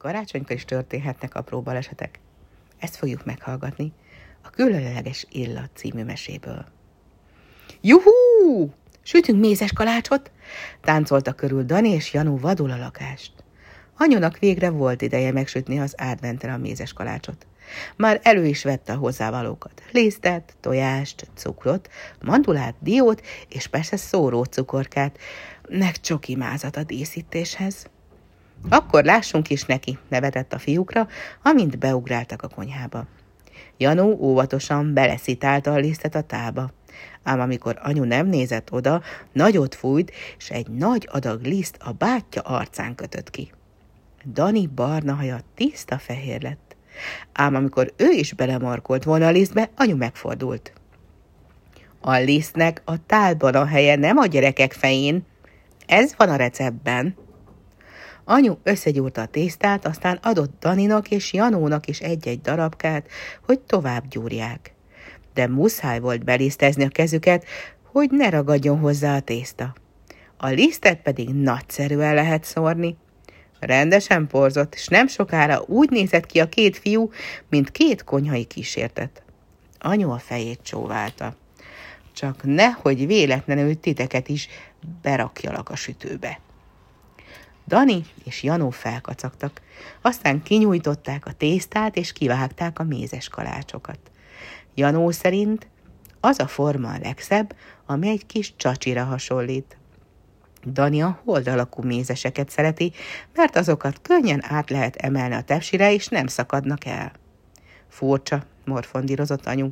Karácsonykor is történhetnek apró balesetek. Ezt fogjuk meghallgatni a Különleges Illat című meséből. Juhú! Sütünk mézes kalácsot? Táncolta körül Dani és Janú vadul a lakást. Anyunak végre volt ideje megsütni az adventre a mézes kalácsot. Már elő is vette a hozzávalókat. Lisztet, tojást, cukrot, mandulát, diót és persze szóró cukorkát, meg csoki mázat a díszítéshez. Akkor lássunk is neki, nevetett a fiúkra, amint beugráltak a konyhába. Janó óvatosan beleszitálta a lisztet a tába. Ám amikor anyu nem nézett oda, nagyot fújt, és egy nagy adag liszt a bátyja arcán kötött ki. Dani barna haja tiszta fehér lett. Ám amikor ő is belemarkolt volna a lisztbe, anyu megfordult. A lisztnek a tálban a helye, nem a gyerekek fején. Ez van a receptben. Anyu összegyúrta a tésztát, aztán adott Daninak és Janónak is egy-egy darabkát, hogy tovább gyúrják. De muszáj volt belisztezni a kezüket, hogy ne ragadjon hozzá a tészta. A lisztet pedig nagyszerűen lehet szórni. Rendesen porzott, és nem sokára úgy nézett ki a két fiú, mint két konyhai kísértet. Anyu a fejét csóválta. Csak nehogy véletlenül titeket is berakjalak a sütőbe. Dani és Janó felkacagtak, aztán kinyújtották a tésztát és kivágták a mézes kalácsokat. Janó szerint az a forma a legszebb, ami egy kis csacsira hasonlít. Dani a hold alakú mézeseket szereti, mert azokat könnyen át lehet emelni a tepsire, és nem szakadnak el. Furcsa, morfondírozott anyu.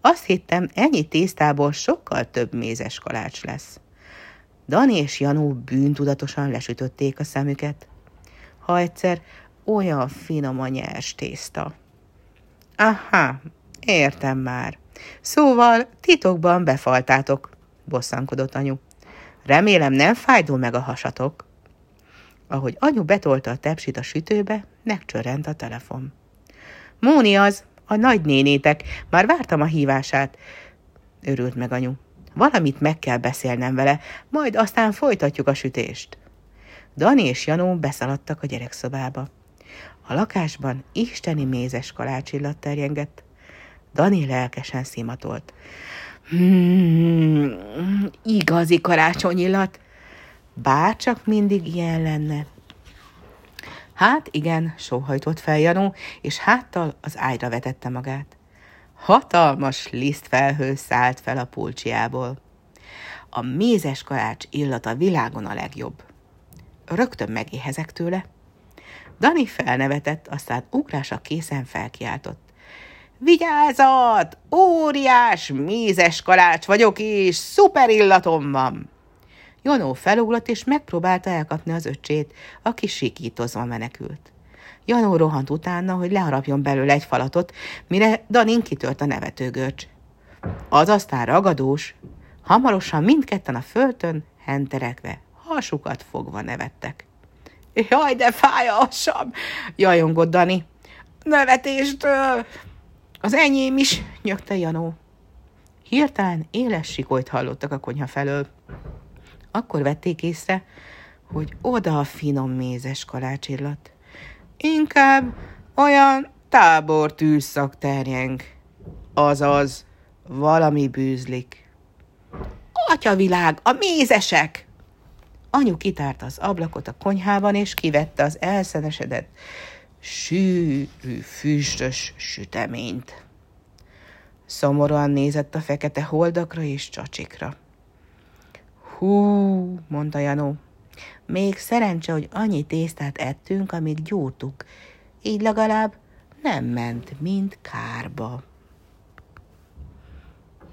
Azt hittem, ennyi tésztából sokkal több mézes kalács lesz. Dani és Janó bűntudatosan lesütötték a szemüket. Ha egyszer olyan finom a nyers tészta. Aha, értem már. Szóval titokban befaltátok, bosszankodott anyu. Remélem nem fájdul meg a hasatok. Ahogy anyu betolta a tepsit a sütőbe, megcsörrent a telefon. Móni az, a nagynénétek, már vártam a hívását. Örült meg anyu. Valamit meg kell beszélnem vele, majd aztán folytatjuk a sütést. Dani és Janó beszaladtak a gyerekszobába. A lakásban isteni mézes kalácsillat terjengett. Dani lelkesen szimatolt. Hmm, igazi karácsonyillat. Bárcsak mindig ilyen lenne. Hát igen, sóhajtott fel Janó, és háttal az ágyra vetette magát. Hatalmas lisztfelhő szállt fel a pulcsiából. A mézes kalács illata világon a legjobb. Rögtön megéhezek tőle. Dani felnevetett, aztán ugrása készen felkiáltott. Vigyázat! Óriás, mézes kalács vagyok, és szuper illatom van! Jonó felugrott, és megpróbálta elkapni az öcsét, aki sikítozva menekült. Janó rohant utána, hogy leharapjon belőle egy falatot, mire Danin kitört a nevetőgörcs. Az aztán ragadós, hamarosan mindketten a földön, henterekve, hasukat fogva nevettek. Jaj, de fáj a hasam, jajongott Dani. Nevetéstől! Az enyém is, nyögte Janó. Hirtelen éles sikolyt hallottak a konyha felől. Akkor vették észre, hogy oda a finom mézes kalácsillat. Inkább olyan tábor tűzszak terjeng. Azaz, valami bűzlik. Atyavilág, a mézesek! Anyu kitárt az ablakot a konyhában, és kivette az elszenesedett, sűrű, füstös süteményt. Szomorúan nézett a fekete holdakra és csacsikra. Hú, mondta Janó, még szerencse, hogy annyi tésztát ettünk, amíg gyúrtuk. Így legalább nem ment, mint kárba.